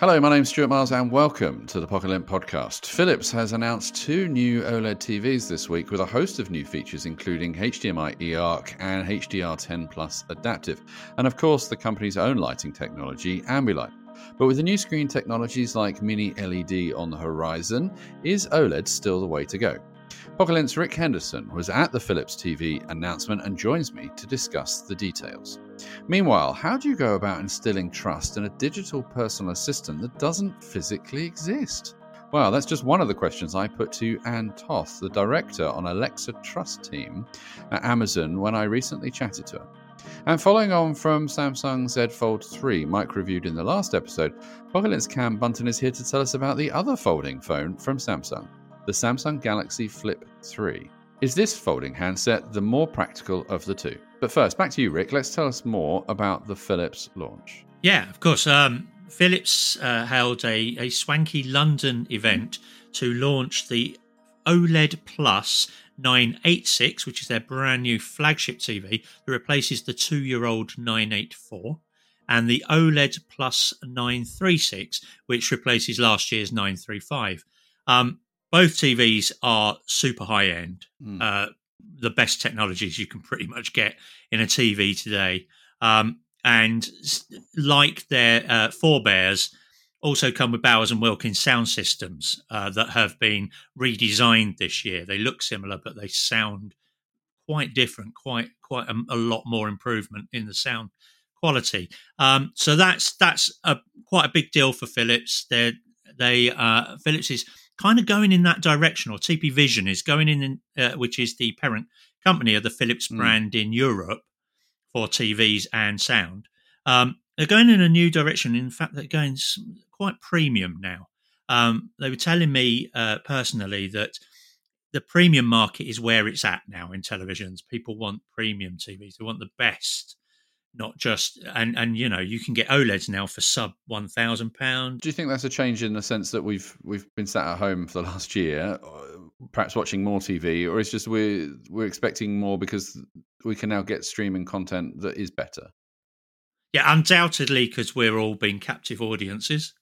Hello, my name's Stuart Miles and welcome to the Pocket podcast. Philips has announced two new OLED TVs this week with a host of new features including HDMI eARC and HDR10 Plus adaptive, and of course the company's own lighting technology, Ambilight. But with the new screen technologies like Mini LED on the horizon, is OLED still the way to go? Pocket's Rick Henderson was at the Philips TV announcement and joins me to discuss the details. Meanwhile, how do you go about instilling trust in a digital personal assistant that doesn't physically exist? Well, that's just one of the questions I put to Anne Toth, the director on Alexa Trust team at Amazon, when I recently chatted to her. And following on from Samsung Z Fold 3, Mike reviewed in the last episode, Pocket's Cam Bunton is here to tell us about the other folding phone from Samsung, the Samsung Galaxy Flip 3. Is this folding handset the more practical of the two? But first, back to you, Rick. Let's tell us more about the Philips launch. Yeah, of course. Um, Philips uh, held a, a swanky London event to launch the OLED Plus 986, which is their brand new flagship TV that replaces the two year old 984, and the OLED Plus 936, which replaces last year's 935. Um, both TVs are super high end, mm. uh, the best technologies you can pretty much get in a TV today. Um, and like their uh, forebears, also come with Bowers and Wilkins sound systems uh, that have been redesigned this year. They look similar, but they sound quite different. Quite quite a, a lot more improvement in the sound quality. Um, so that's that's a quite a big deal for Philips. They they uh, Philips is kind of going in that direction, or TP Vision is going in, uh, which is the parent company of the Philips mm. brand in Europe for TVs and sound. Um, they're going in a new direction. In fact, they're going quite premium now. Um, they were telling me uh, personally that the premium market is where it's at now in televisions. People want premium TVs. They want the best, not just and and you know you can get OLEDs now for sub one thousand pound. Do you think that's a change in the sense that we've we've been sat at home for the last year, perhaps watching more TV, or it's just we're we're expecting more because we can now get streaming content that is better? Yeah, undoubtedly, because we're all being captive audiences.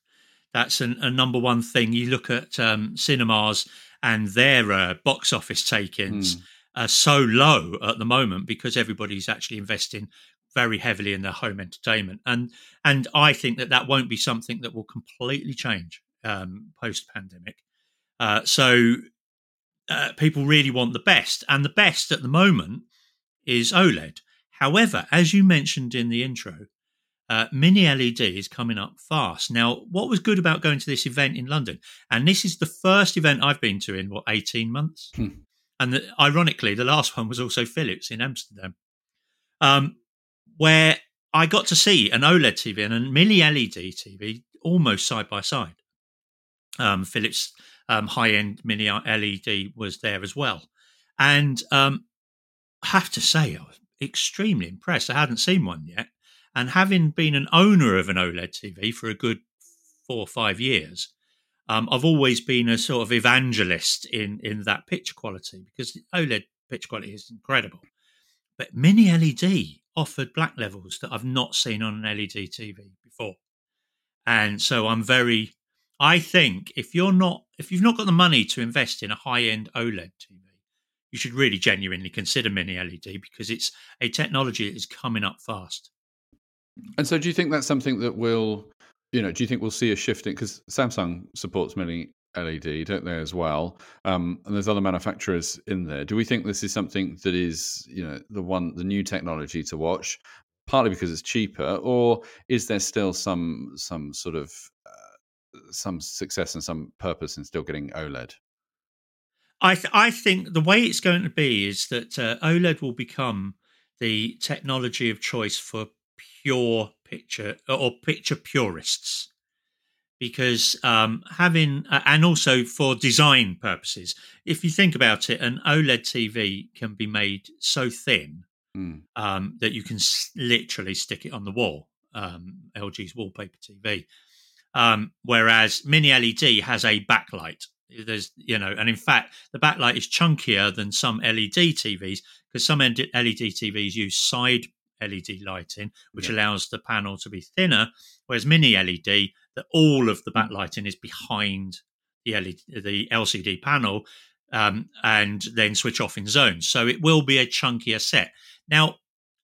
That's an, a number one thing. You look at um, cinemas and their uh, box office take-ins mm. are so low at the moment because everybody's actually investing very heavily in their home entertainment, and and I think that that won't be something that will completely change um, post-pandemic. Uh, so uh, people really want the best, and the best at the moment is OLED. However, as you mentioned in the intro, uh, mini LED is coming up fast. Now, what was good about going to this event in London, and this is the first event I've been to in what eighteen months, hmm. and the, ironically, the last one was also Philips in Amsterdam, um, where I got to see an OLED TV and a mini LED TV almost side by side. Um, Philips um, high end mini LED was there as well, and um, I have to say I was extremely impressed. I hadn't seen one yet and having been an owner of an OLED TV for a good four or five years, um, I've always been a sort of evangelist in in that picture quality because OLED picture quality is incredible. But Mini LED offered black levels that I've not seen on an LED TV before, and so I'm very. I think if you're not if you've not got the money to invest in a high end OLED TV, you should really genuinely consider Mini LED because it's a technology that is coming up fast. And so, do you think that's something that will, you know, do you think we'll see a shift in because Samsung supports many LED, don't they, as well? Um, and there's other manufacturers in there. Do we think this is something that is, you know, the one, the new technology to watch, partly because it's cheaper, or is there still some some sort of uh, some success and some purpose in still getting OLED? I th- I think the way it's going to be is that uh, OLED will become the technology of choice for pure picture or picture purists because um, having uh, and also for design purposes. If you think about it an oled tv can be made so thin mm. um, that you can s- literally stick it on the wall um, lg's wallpaper tv um, whereas mini led has a backlight. There's you know and in fact the backlight is chunkier than some led tvs because some led tvs use side led lighting which yeah. allows the panel to be thinner whereas mini led that all of the mm. backlighting is behind the LED, the lcd panel um, and then switch off in zones so it will be a chunkier set now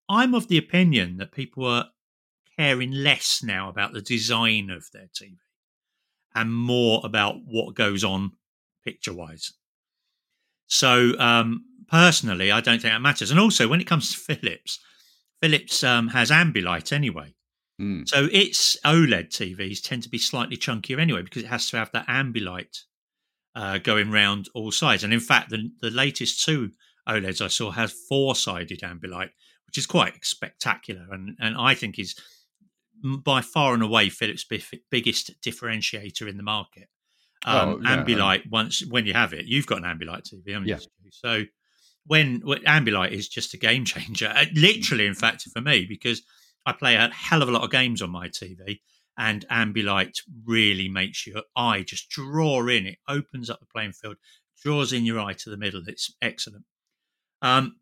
i'm of the opinion that people are caring less now about the design of their tv and more about what goes on picture wise. So um, personally, I don't think that matters. And also, when it comes to Philips, Philips um, has Ambilight anyway. Mm. So its OLED TVs tend to be slightly chunkier anyway because it has to have that Ambilight uh, going round all sides. And in fact, the, the latest two OLEDs I saw has four sided Ambilight, which is quite spectacular and, and I think is by far and away Philips' biggest differentiator in the market. Um, oh, yeah, Ambilight, once when you have it, you've got an Ambilight TV, haven't yeah. you? So when, when Ambilight is just a game changer, uh, literally, in fact, for me, because I play a hell of a lot of games on my TV, and Ambilight really makes your eye just draw in. It opens up the playing field, draws in your eye to the middle. It's excellent. Um,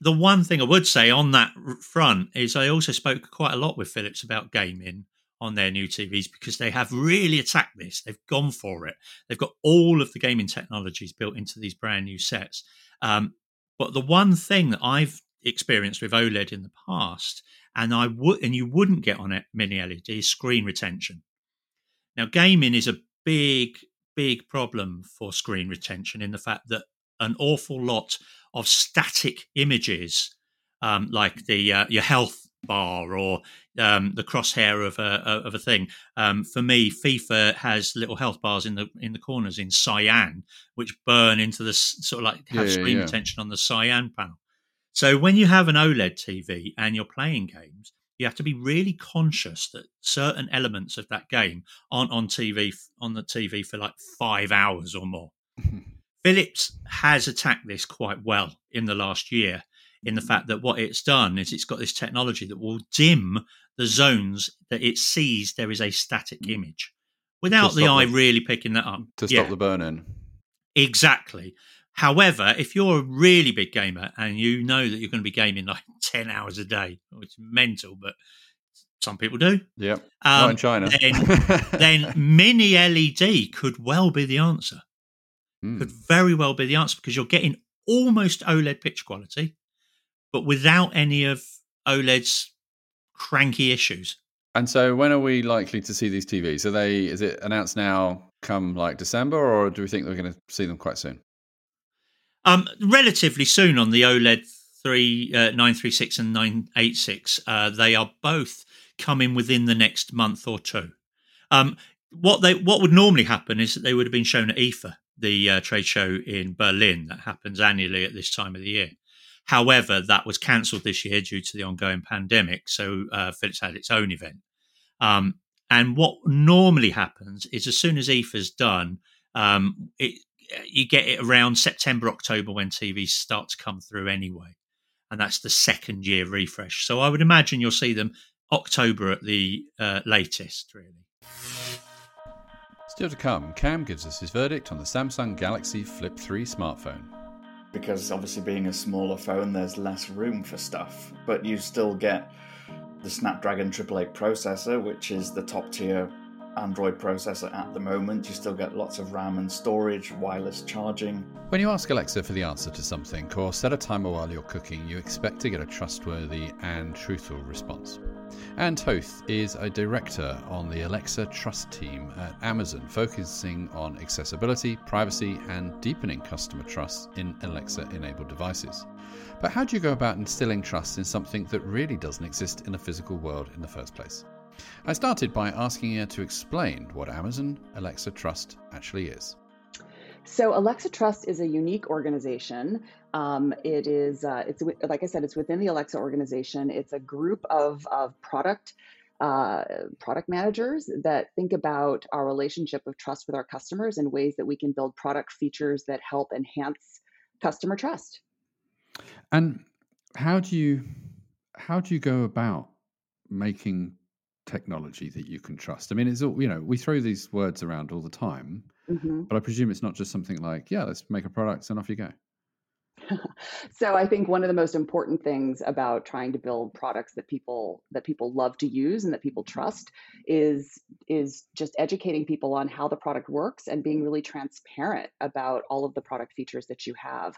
the one thing I would say on that front is I also spoke quite a lot with Philips about gaming on their new TVs because they have really attacked this. They've gone for it. They've got all of the gaming technologies built into these brand new sets. Um, but the one thing that I've experienced with OLED in the past, and I would, and you wouldn't get on it mini LED, screen retention. Now, gaming is a big, big problem for screen retention in the fact that an awful lot of static images, um, like the uh, your health bar or um, the crosshair of a of a thing. Um, for me, FIFA has little health bars in the in the corners in cyan, which burn into the sort of like have yeah, screen yeah. retention on the cyan panel. So when you have an OLED TV and you're playing games, you have to be really conscious that certain elements of that game aren't on TV on the TV for like five hours or more. Philips has attacked this quite well in the last year in the fact that what it's done is it's got this technology that will dim the zones that it sees there is a static mm. image without the eye the, really picking that up. To stop yeah. the burn-in. Exactly. However, if you're a really big gamer and you know that you're going to be gaming like 10 hours a day, which is mental, but some people do. Yeah. Um, Not in China. Then, then mini LED could well be the answer. Mm. Could very well be the answer because you're getting almost OLED picture quality but without any of OLED's cranky issues. And so, when are we likely to see these TVs? Are they? Is it announced now? Come like December, or do we think we're going to see them quite soon? Um, relatively soon on the OLED three uh, nine three six and nine eight six. Uh, they are both coming within the next month or two. Um, what they what would normally happen is that they would have been shown at IFA, the uh, trade show in Berlin that happens annually at this time of the year. However, that was cancelled this year due to the ongoing pandemic. So uh, had its own event. Um, and what normally happens is as soon as IFA's done, um, it, you get it around September, October when TVs start to come through anyway. And that's the second year refresh. So I would imagine you'll see them October at the uh, latest, really. Still to come, Cam gives us his verdict on the Samsung Galaxy Flip 3 smartphone because obviously being a smaller phone, there's less room for stuff. But you still get the Snapdragon 888 processor, which is the top tier Android processor at the moment. You still get lots of RAM and storage, wireless charging. When you ask Alexa for the answer to something or set a timer while you're cooking, you expect to get a trustworthy and truthful response. Anne Toth is a director on the Alexa Trust team at Amazon, focusing on accessibility, privacy, and deepening customer trust in Alexa enabled devices. But how do you go about instilling trust in something that really doesn't exist in a physical world in the first place? I started by asking her to explain what Amazon Alexa Trust actually is. So Alexa Trust is a unique organization. Um, it is, uh, it's like I said, it's within the Alexa organization. It's a group of of product uh, product managers that think about our relationship of trust with our customers and ways that we can build product features that help enhance customer trust. And how do you how do you go about making technology that you can trust? I mean, it's all you know. We throw these words around all the time, mm-hmm. but I presume it's not just something like, "Yeah, let's make a product and off you go." so I think one of the most important things about trying to build products that people that people love to use and that people trust is is just educating people on how the product works and being really transparent about all of the product features that you have.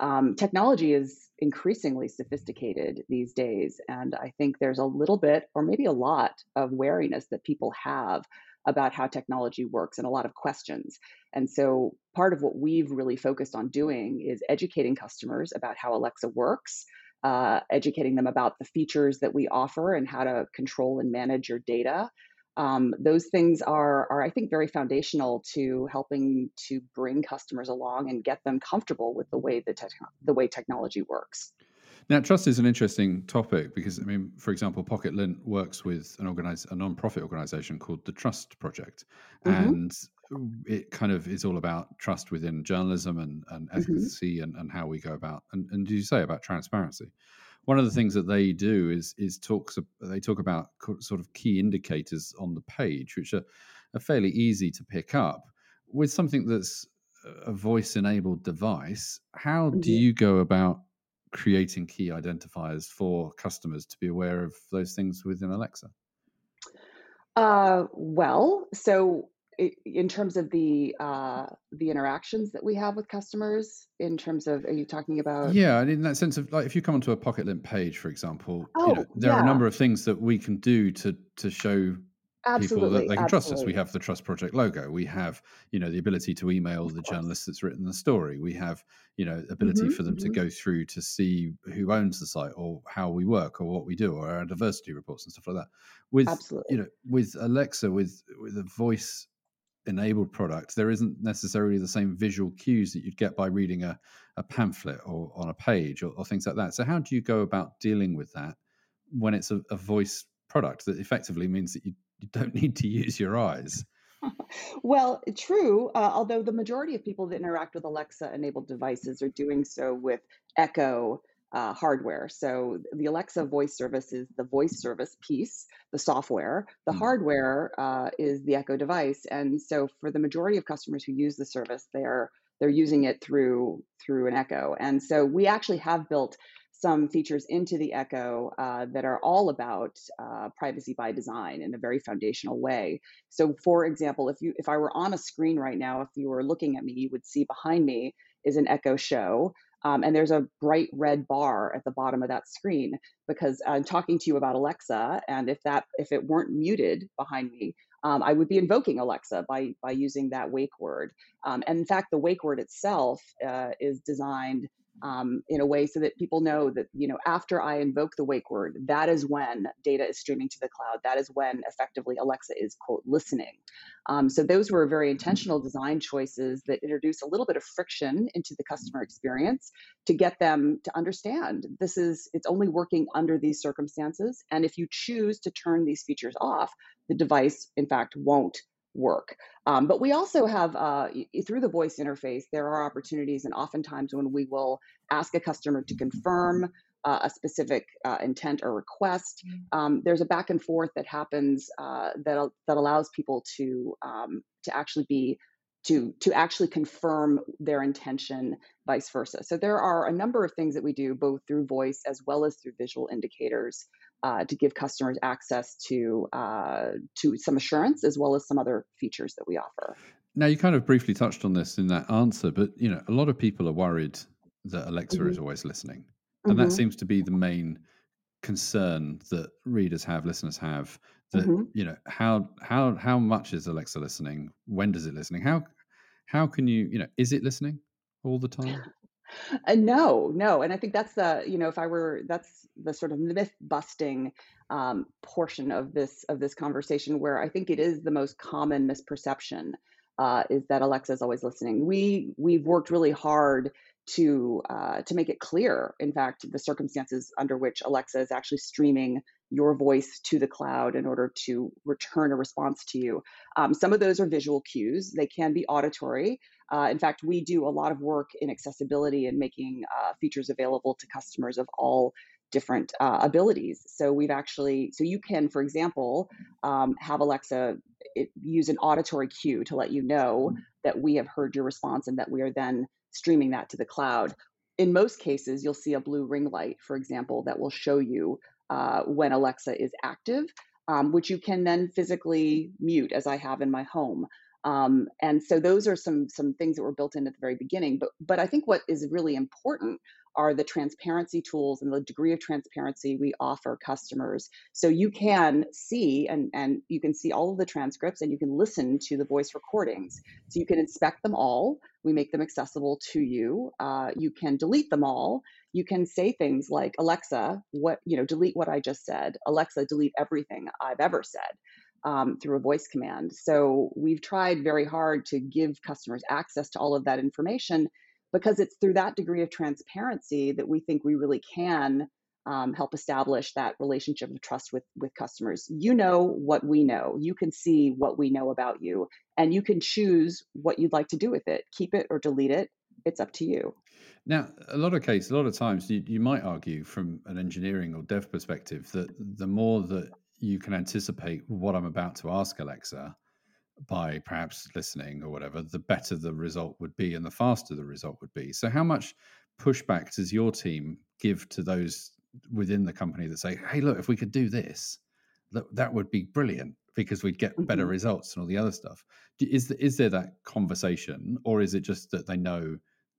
Um, technology is increasingly sophisticated these days, and I think there's a little bit, or maybe a lot, of wariness that people have about how technology works and a lot of questions. And so part of what we've really focused on doing is educating customers about how Alexa works, uh, educating them about the features that we offer and how to control and manage your data. Um, those things are, are, I think, very foundational to helping to bring customers along and get them comfortable with the way the, te- the way technology works. Now, trust is an interesting topic because, I mean, for example, Pocket Lint works with an organize a non-profit organization called the Trust Project, mm-hmm. and it kind of is all about trust within journalism and, and efficacy mm-hmm. and, and how we go about and, and do you say about transparency one of the things that they do is is talks they talk about sort of key indicators on the page which are, are fairly easy to pick up with something that's a voice enabled device how do you go about creating key identifiers for customers to be aware of those things within Alexa? Uh, well, so in terms of the uh, the interactions that we have with customers, in terms of, are you talking about? Yeah, and in that sense of like, if you come onto a Pocket Lint page, for example, oh, you know, there yeah. are a number of things that we can do to to show Absolutely, people that they can absolutely. trust us. We have the Trust Project logo. We have, you know, the ability to email the journalist that's written the story. We have, you know, ability mm-hmm, for them mm-hmm. to go through to see who owns the site or how we work or what we do or our diversity reports and stuff like that. With absolutely. you know, with Alexa, with with a voice enabled product, there isn't necessarily the same visual cues that you'd get by reading a, a pamphlet or on a page or, or things like that. So how do you go about dealing with that when it's a, a voice product that effectively means that you you don't need to use your eyes. well, true. Uh, although the majority of people that interact with Alexa enabled devices are doing so with Echo uh, hardware. So the Alexa voice service is the voice service piece, the software. The mm. hardware uh, is the Echo device. And so for the majority of customers who use the service, they are they're using it through through an Echo. And so we actually have built some features into the Echo uh, that are all about uh, privacy by design in a very foundational way. So, for example, if you if I were on a screen right now, if you were looking at me, you would see behind me is an Echo show. Um, and there's a bright red bar at the bottom of that screen because I'm talking to you about Alexa, and if that if it weren't muted behind me, um, I would be invoking Alexa by by using that wake word. Um, and in fact, the wake word itself uh, is designed um, in a way so that people know that you know after I invoke the wake word, that is when data is streaming to the cloud. That is when effectively Alexa is quote listening. Um, so those were very intentional design choices that introduce a little bit of friction into the customer experience to get them to understand this is it's only working under these circumstances, and if you choose to turn these features off, the device in fact won't work. Um, but we also have, uh, through the voice interface, there are opportunities, and oftentimes when we will ask a customer to confirm uh, a specific uh, intent or request, mm. um, there's a back and forth that happens uh, that that allows people to um, to actually be to to actually confirm their intention vice versa so there are a number of things that we do both through voice as well as through visual indicators uh, to give customers access to uh, to some assurance as well as some other features that we offer. Now, you kind of briefly touched on this in that answer, but you know, a lot of people are worried that Alexa mm-hmm. is always listening, and mm-hmm. that seems to be the main concern that readers have, listeners have. That mm-hmm. you know, how how how much is Alexa listening? When does it listening? How how can you you know, is it listening all the time? Uh, no, no, and I think that's the you know if I were that's the sort of myth busting um, portion of this of this conversation where I think it is the most common misperception uh, is that Alexa is always listening. We we've worked really hard to uh, to make it clear, in fact, the circumstances under which Alexa is actually streaming your voice to the cloud in order to return a response to you. Um, some of those are visual cues. They can be auditory. Uh, in fact, we do a lot of work in accessibility and making uh, features available to customers of all different uh, abilities. So we've actually, so you can, for example, um, have Alexa it, use an auditory cue to let you know that we have heard your response and that we are then streaming that to the cloud. In most cases, you'll see a blue ring light, for example, that will show you uh, when Alexa is active, um, which you can then physically mute, as I have in my home. Um, and so those are some some things that were built in at the very beginning. But but I think what is really important are the transparency tools and the degree of transparency we offer customers. So you can see and, and you can see all of the transcripts and you can listen to the voice recordings. So you can inspect them all. We make them accessible to you. Uh, you can delete them all. You can say things like, Alexa, what, you know, delete what I just said. Alexa, delete everything I've ever said. Um, through a voice command. So we've tried very hard to give customers access to all of that information because it's through that degree of transparency that we think we really can um, help establish that relationship of trust with with customers you know what we know you can see what we know about you and you can choose what you'd like to do with it keep it or delete it it's up to you now a lot of cases a lot of times you, you might argue from an engineering or dev perspective that the more that you can anticipate what i'm about to ask alexa by perhaps listening or whatever, the better the result would be and the faster the result would be. So, how much pushback does your team give to those within the company that say, hey, look, if we could do this, that, that would be brilliant because we'd get better results and all the other stuff? Is, is there that conversation or is it just that they know?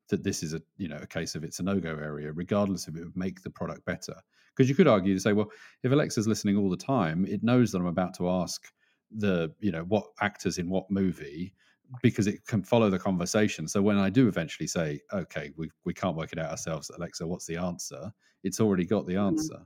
That this is a you know a case of it's a no-go area regardless if it would make the product better because you could argue to say well if alexa's listening all the time it knows that i'm about to ask the you know what actors in what movie because it can follow the conversation. So when I do eventually say, "Okay, we we can't work it out ourselves," Alexa, what's the answer? It's already got the mm-hmm. answer.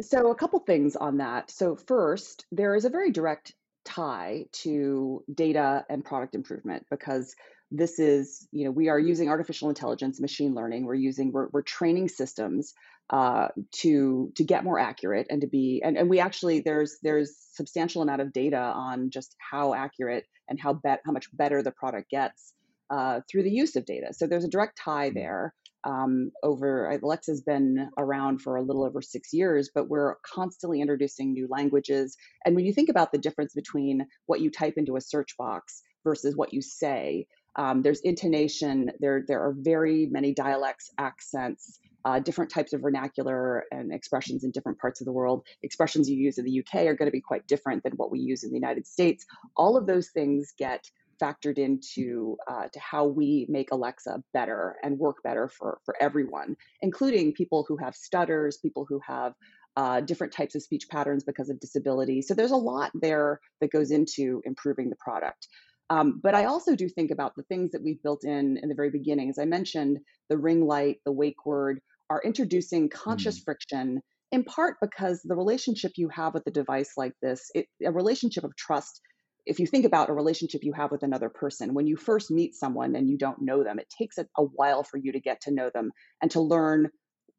So a couple things on that. So first, there is a very direct tie to data and product improvement because this is you know we are using artificial intelligence machine learning we're using we're, we're training systems uh, to to get more accurate and to be and, and we actually there's there's substantial amount of data on just how accurate and how bet how much better the product gets uh, through the use of data so there's a direct tie mm-hmm. there um, over alexa's been around for a little over six years but we're constantly introducing new languages and when you think about the difference between what you type into a search box versus what you say um, there's intonation there there are very many dialects accents uh, different types of vernacular and expressions in different parts of the world. Expressions you use in the UK are going to be quite different than what we use in the United States. All of those things get factored into uh, to how we make Alexa better and work better for for everyone, including people who have stutters, people who have uh, different types of speech patterns because of disability. So there's a lot there that goes into improving the product. Um, but I also do think about the things that we've built in in the very beginning. As I mentioned, the ring light, the wake word, are introducing conscious mm. friction in part because the relationship you have with a device like this, it, a relationship of trust, if you think about a relationship you have with another person, when you first meet someone and you don't know them, it takes a, a while for you to get to know them and to learn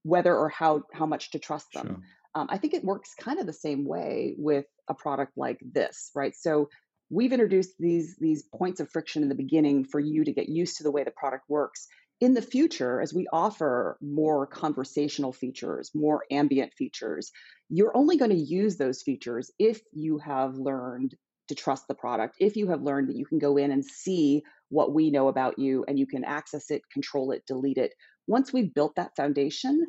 whether or how how much to trust them. Sure. Um, I think it works kind of the same way with a product like this, right? So we've introduced these these points of friction in the beginning for you to get used to the way the product works in the future, as we offer more conversational features, more ambient features, you're only going to use those features if you have learned to trust the product, if you have learned that you can go in and see what we know about you and you can access it, control it, delete it. Once we've built that foundation,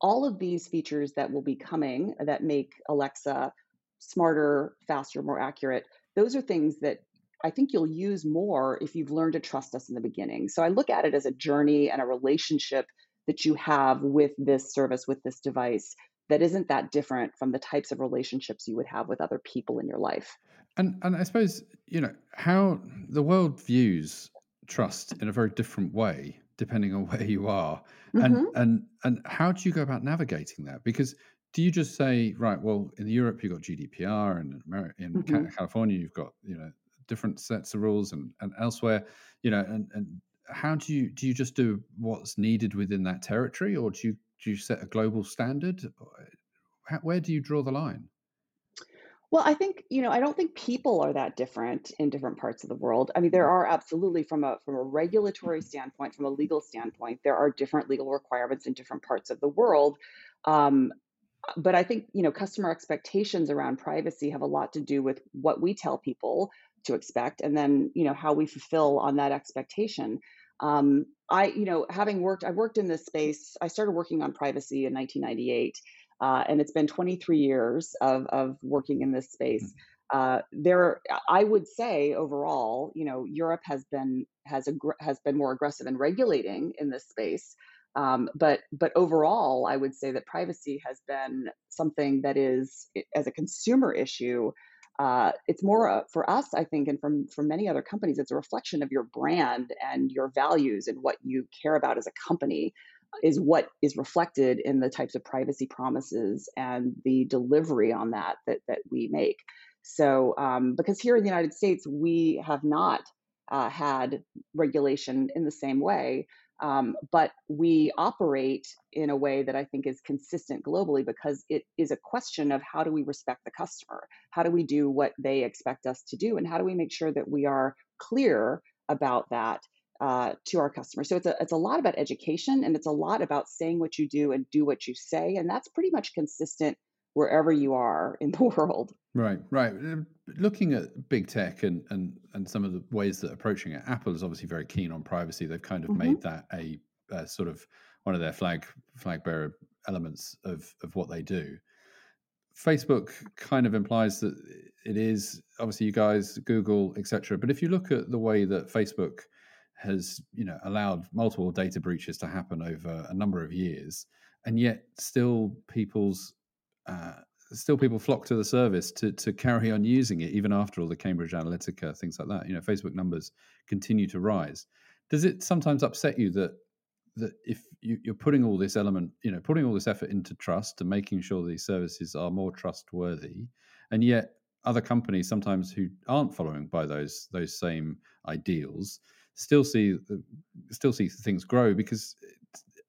all of these features that will be coming that make Alexa smarter, faster, more accurate, those are things that I think you'll use more if you've learned to trust us in the beginning. So I look at it as a journey and a relationship that you have with this service, with this device, that isn't that different from the types of relationships you would have with other people in your life. And and I suppose you know how the world views trust in a very different way depending on where you are, mm-hmm. and and and how do you go about navigating that? Because do you just say right? Well, in Europe you've got GDPR, and in, America, in mm-hmm. California you've got you know different sets of rules and, and elsewhere, you know, and, and how do you do you just do what's needed within that territory or do you do you set a global standard? How, where do you draw the line? Well, I think, you know, I don't think people are that different in different parts of the world. I mean, there are absolutely from a from a regulatory standpoint, from a legal standpoint, there are different legal requirements in different parts of the world. Um, but I think, you know, customer expectations around privacy have a lot to do with what we tell people to expect and then, you know, how we fulfill on that expectation. Um, I, you know, having worked, I've worked in this space. I started working on privacy in 1998, uh, and it's been 23 years of of working in this space. Mm. Uh, there, I would say overall, you know, Europe has been has a has been more aggressive in regulating in this space. Um, but but overall, I would say that privacy has been something that is, as a consumer issue, uh, it's more uh, for us, I think, and from from many other companies, it's a reflection of your brand and your values and what you care about as a company is what is reflected in the types of privacy promises and the delivery on that that that we make. So, um, because here in the United States, we have not uh, had regulation in the same way. Um, but we operate in a way that I think is consistent globally because it is a question of how do we respect the customer? How do we do what they expect us to do? And how do we make sure that we are clear about that uh, to our customers? So it's a, it's a lot about education and it's a lot about saying what you do and do what you say. And that's pretty much consistent wherever you are in the world. Right, right. Looking at big tech and and and some of the ways that approaching it, Apple is obviously very keen on privacy. They've kind of mm-hmm. made that a, a, sort of one of their flag flag bearer elements of of what they do. Facebook kind of implies that it is obviously you guys, Google, etc. But if you look at the way that Facebook has, you know, allowed multiple data breaches to happen over a number of years, and yet still people's uh, still people flock to the service to to carry on using it even after all the Cambridge Analytica things like that. You know, Facebook numbers continue to rise. Does it sometimes upset you that that if you, are putting all this element, you know, putting all this effort into trust and making sure these services are more trustworthy, and yet other companies sometimes who aren't following by those those same ideals still see still see things grow because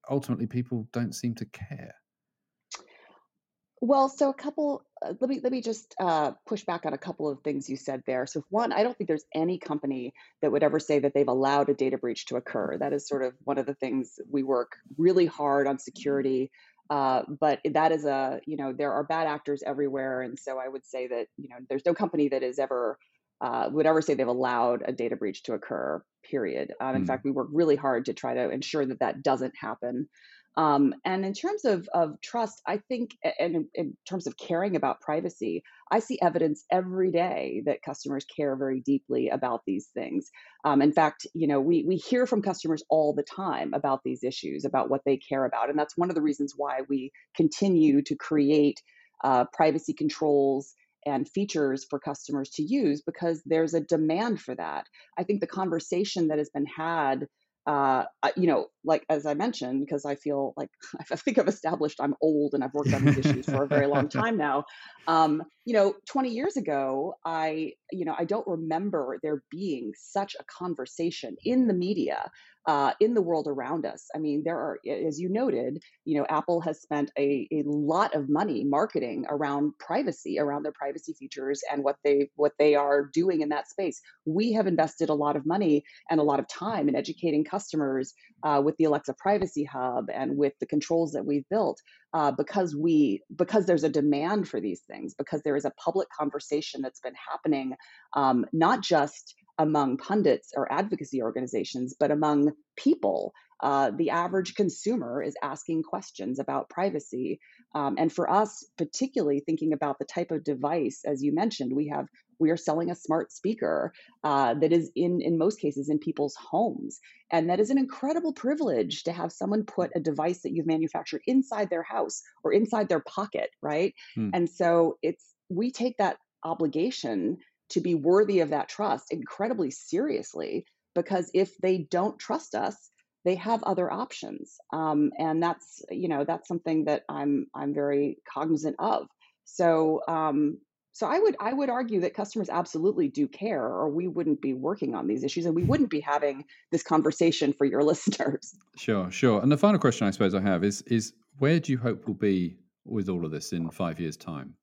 ultimately people don't seem to care. Well, so a couple. Uh, let me let me just uh, push back on a couple of things you said there. So, one, I don't think there's any company that would ever say that they've allowed a data breach to occur. That is sort of one of the things we work really hard on security. Uh, but that is a you know there are bad actors everywhere, and so I would say that you know there's no company that is ever uh, would ever say they've allowed a data breach to occur. Period. Um, in mm. fact, we work really hard to try to ensure that that doesn't happen. Um, and in terms of, of trust, I think, and in, terms of caring about privacy, I see evidence every day that customers care very deeply about these things. Um, in fact, you know, we we hear from customers all the time about these issues, about what they care about, and that's one of the reasons why we continue to create uh, privacy controls and features for customers to use because there's a demand for that. I think the conversation that has been had uh, you know, like as I mentioned, because I feel like I think I've established I'm old and I've worked on these issues for a very long time now. Um, you know, 20 years ago, I, you know, I don't remember there being such a conversation in the media, uh, in the world around us. I mean, there are, as you noted, you know, Apple has spent a, a lot of money marketing around privacy, around their privacy features and what they what they are doing in that space. We have invested a lot of money and a lot of time in educating customers uh, with the Alexa Privacy Hub and with the controls that we've built uh, because we because there's a demand for these things because there is a public conversation that's been happening um, not just among pundits or advocacy organizations but among people. Uh, the average consumer is asking questions about privacy um, and for us particularly thinking about the type of device as you mentioned we have we are selling a smart speaker uh, that is in in most cases in people's homes. And that is an incredible privilege to have someone put a device that you've manufactured inside their house or inside their pocket right? Hmm. and so it's we take that obligation to be worthy of that trust incredibly seriously because if they don't trust us they have other options. Um, and that's you know that's something that i'm i'm very cognizant of. So um, So I would I would argue that customers absolutely do care, or we wouldn't be working on these issues, and we wouldn't be having this conversation for your listeners. Sure, sure. And the final question I suppose I have is is where do you hope we'll be with all of this in five years' time?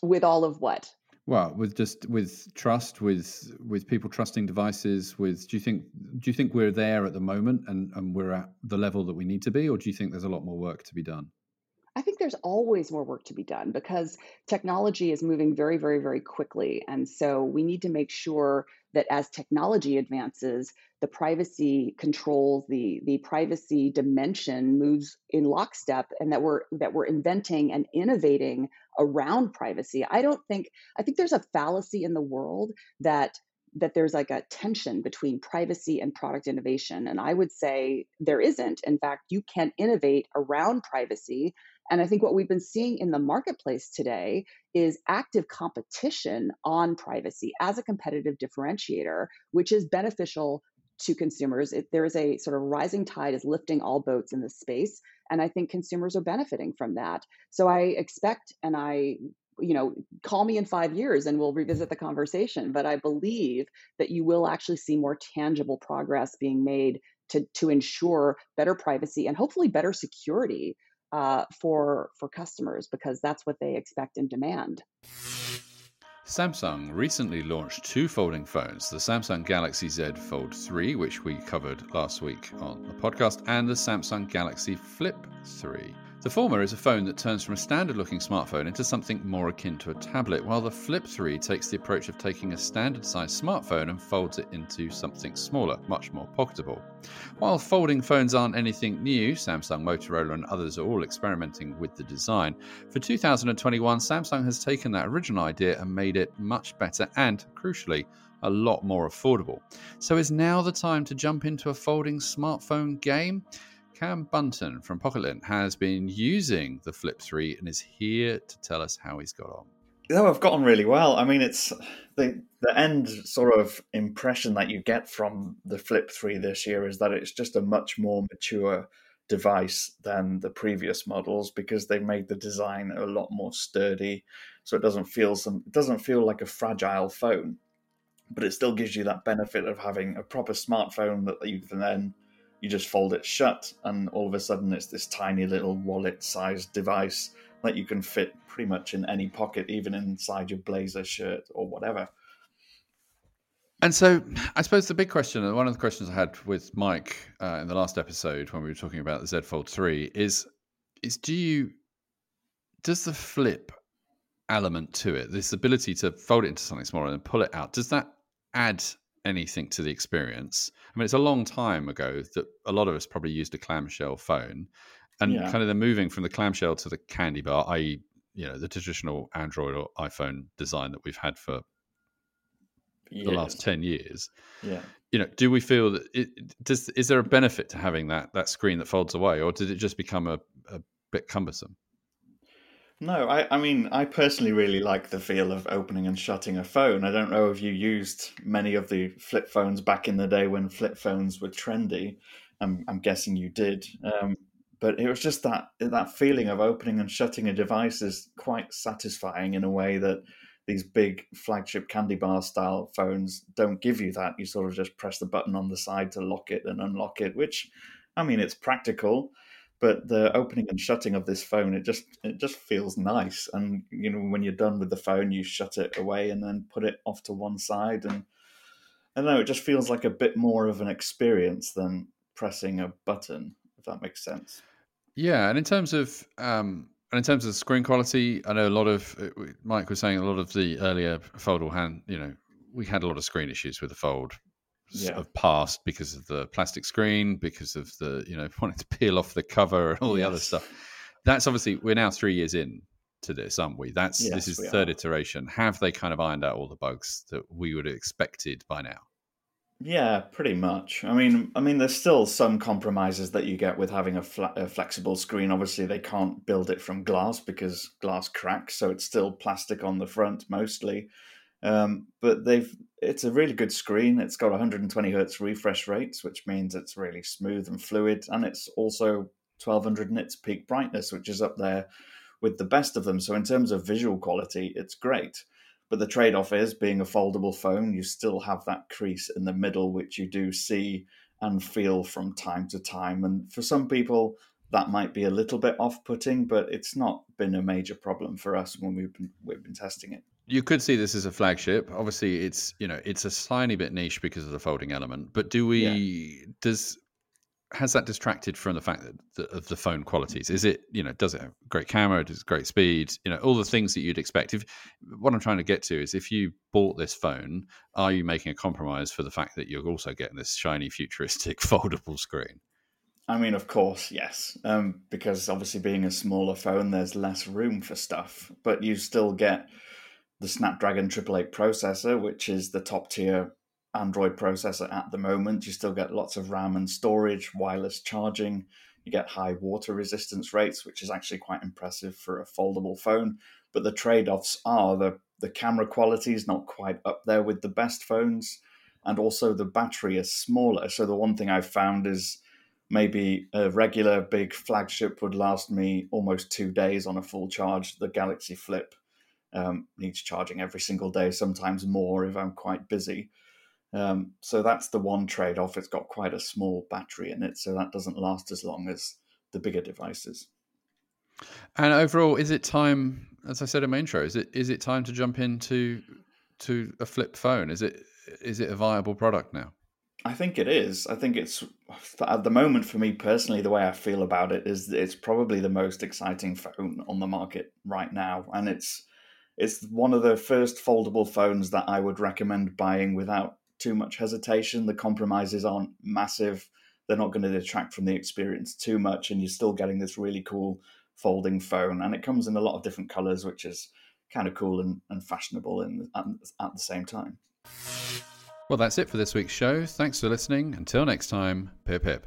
With all of what? Well, with just with trust, with with people trusting devices, with do you think do you think we're there at the moment and, and we're at the level that we need to be, or do you think there's a lot more work to be done? I think there's always more work to be done because technology is moving very, very, very quickly. And so we need to make sure that as technology advances, the privacy controls, the, the privacy dimension moves in lockstep and that we're that we're inventing and innovating around privacy. I don't think I think there's a fallacy in the world that that there's like a tension between privacy and product innovation. And I would say there isn't. In fact, you can innovate around privacy and I think what we've been seeing in the marketplace today is active competition on privacy as a competitive differentiator, which is beneficial to consumers. It, there is a sort of rising tide is lifting all boats in this space. And I think consumers are benefiting from that. So I expect and I you know, call me in five years and we'll revisit the conversation. But I believe that you will actually see more tangible progress being made to, to ensure better privacy and hopefully better security uh, for for customers because that's what they expect and demand. Samsung recently launched two folding phones the Samsung Galaxy Z Fold 3, which we covered last week on the podcast, and the Samsung Galaxy Flip 3. The former is a phone that turns from a standard looking smartphone into something more akin to a tablet, while the Flip 3 takes the approach of taking a standard sized smartphone and folds it into something smaller, much more pocketable. While folding phones aren't anything new, Samsung, Motorola, and others are all experimenting with the design. For 2021, Samsung has taken that original idea and made it much better and, crucially, a lot more affordable. So is now the time to jump into a folding smartphone game? Cam Bunton from Pocketlint has been using the Flip 3 and is here to tell us how he's got on. No, I've gotten really well. I mean, it's the the end sort of impression that you get from the Flip 3 this year is that it's just a much more mature device than the previous models because they've made the design a lot more sturdy, so it doesn't feel some it doesn't feel like a fragile phone, but it still gives you that benefit of having a proper smartphone that you can then you just fold it shut, and all of a sudden it's this tiny little wallet sized device that you can fit pretty much in any pocket, even inside your blazer shirt or whatever. And so, I suppose the big question, one of the questions I had with Mike uh, in the last episode when we were talking about the Z Fold three, is is do you does the flip element to it, this ability to fold it into something smaller and pull it out, does that add anything to the experience. I mean, it's a long time ago that a lot of us probably used a clamshell phone, and yeah. kind of the moving from the clamshell to the candy bar, i.e., you know, the traditional Android or iPhone design that we've had for years. the last ten years. Yeah. You know, do we feel that it does? Is there a benefit to having that that screen that folds away, or did it just become a, a bit cumbersome? No, I, I mean, I personally really like the feel of opening and shutting a phone. I don't know if you used many of the flip phones back in the day when flip phones were trendy. I'm, I'm guessing you did. Um, but it was just that that feeling of opening and shutting a device is quite satisfying in a way that these big flagship candy bar style phones don't give you that. You sort of just press the button on the side to lock it and unlock it, which, I mean, it's practical but the opening and shutting of this phone it just it just feels nice. And you know when you're done with the phone you shut it away and then put it off to one side. And I don't know it just feels like a bit more of an experience than pressing a button if that makes sense. Yeah and in terms of um and in terms of screen quality I know a lot of uh, Mike was saying a lot of the earlier foldable hand you know we had a lot of screen issues with the fold yeah. of past because of the plastic screen, because of the you know wanting to peel off the cover and all the yes. other stuff. That's obviously we're now three years in to this, aren't we? That's yes, this is the third are. iteration. Have they kind of ironed out all the bugs that we would have expected by now? Yeah, pretty much. I mean, I mean, there's still some compromises that you get with having a, fla- a, flexible screen. Obviously, they can't build it from glass because glass cracks, so it's still plastic on the front mostly. Um, but they've it's a really good screen. It's got 120 hertz refresh rates, which means it's really smooth and fluid, and it's also 1200 nits peak brightness, which is up there with the best of them. So in terms of visual quality, it's great. But the trade off is being a foldable phone, you still have that crease in the middle, which you do see and feel from time to time. And for some people, that might be a little bit off putting, but it's not been a major problem for us when we've been, we've been testing it. You could see this as a flagship. Obviously, it's you know it's a tiny bit niche because of the folding element. But do we yeah. does has that distracted from the fact that the, of the phone qualities? Is it you know does it have great camera? Does it great speed? You know all the things that you'd expect. If what I'm trying to get to is if you bought this phone, are you making a compromise for the fact that you're also getting this shiny futuristic foldable screen? I mean, of course, yes, um, because obviously being a smaller phone, there's less room for stuff, but you still get the Snapdragon 888 processor, which is the top tier Android processor at the moment. You still get lots of RAM and storage, wireless charging. You get high water resistance rates, which is actually quite impressive for a foldable phone. But the trade offs are the, the camera quality is not quite up there with the best phones. And also the battery is smaller. So the one thing I've found is maybe a regular big flagship would last me almost two days on a full charge. The Galaxy Flip um, needs charging every single day, sometimes more if I'm quite busy. Um, so that's the one trade off. It's got quite a small battery in it, so that doesn't last as long as the bigger devices. And overall, is it time? As I said in my intro, is it is it time to jump into to a flip phone? Is it is it a viable product now? I think it is. I think it's at the moment for me personally. The way I feel about it is it's probably the most exciting phone on the market right now, and it's it's one of the first foldable phones that I would recommend buying without too much hesitation. The compromises aren't massive. They're not going to detract from the experience too much, and you're still getting this really cool folding phone. And it comes in a lot of different colors, which is kind of cool and, and fashionable in, at, at the same time. Well, that's it for this week's show. Thanks for listening. Until next time, pip pip.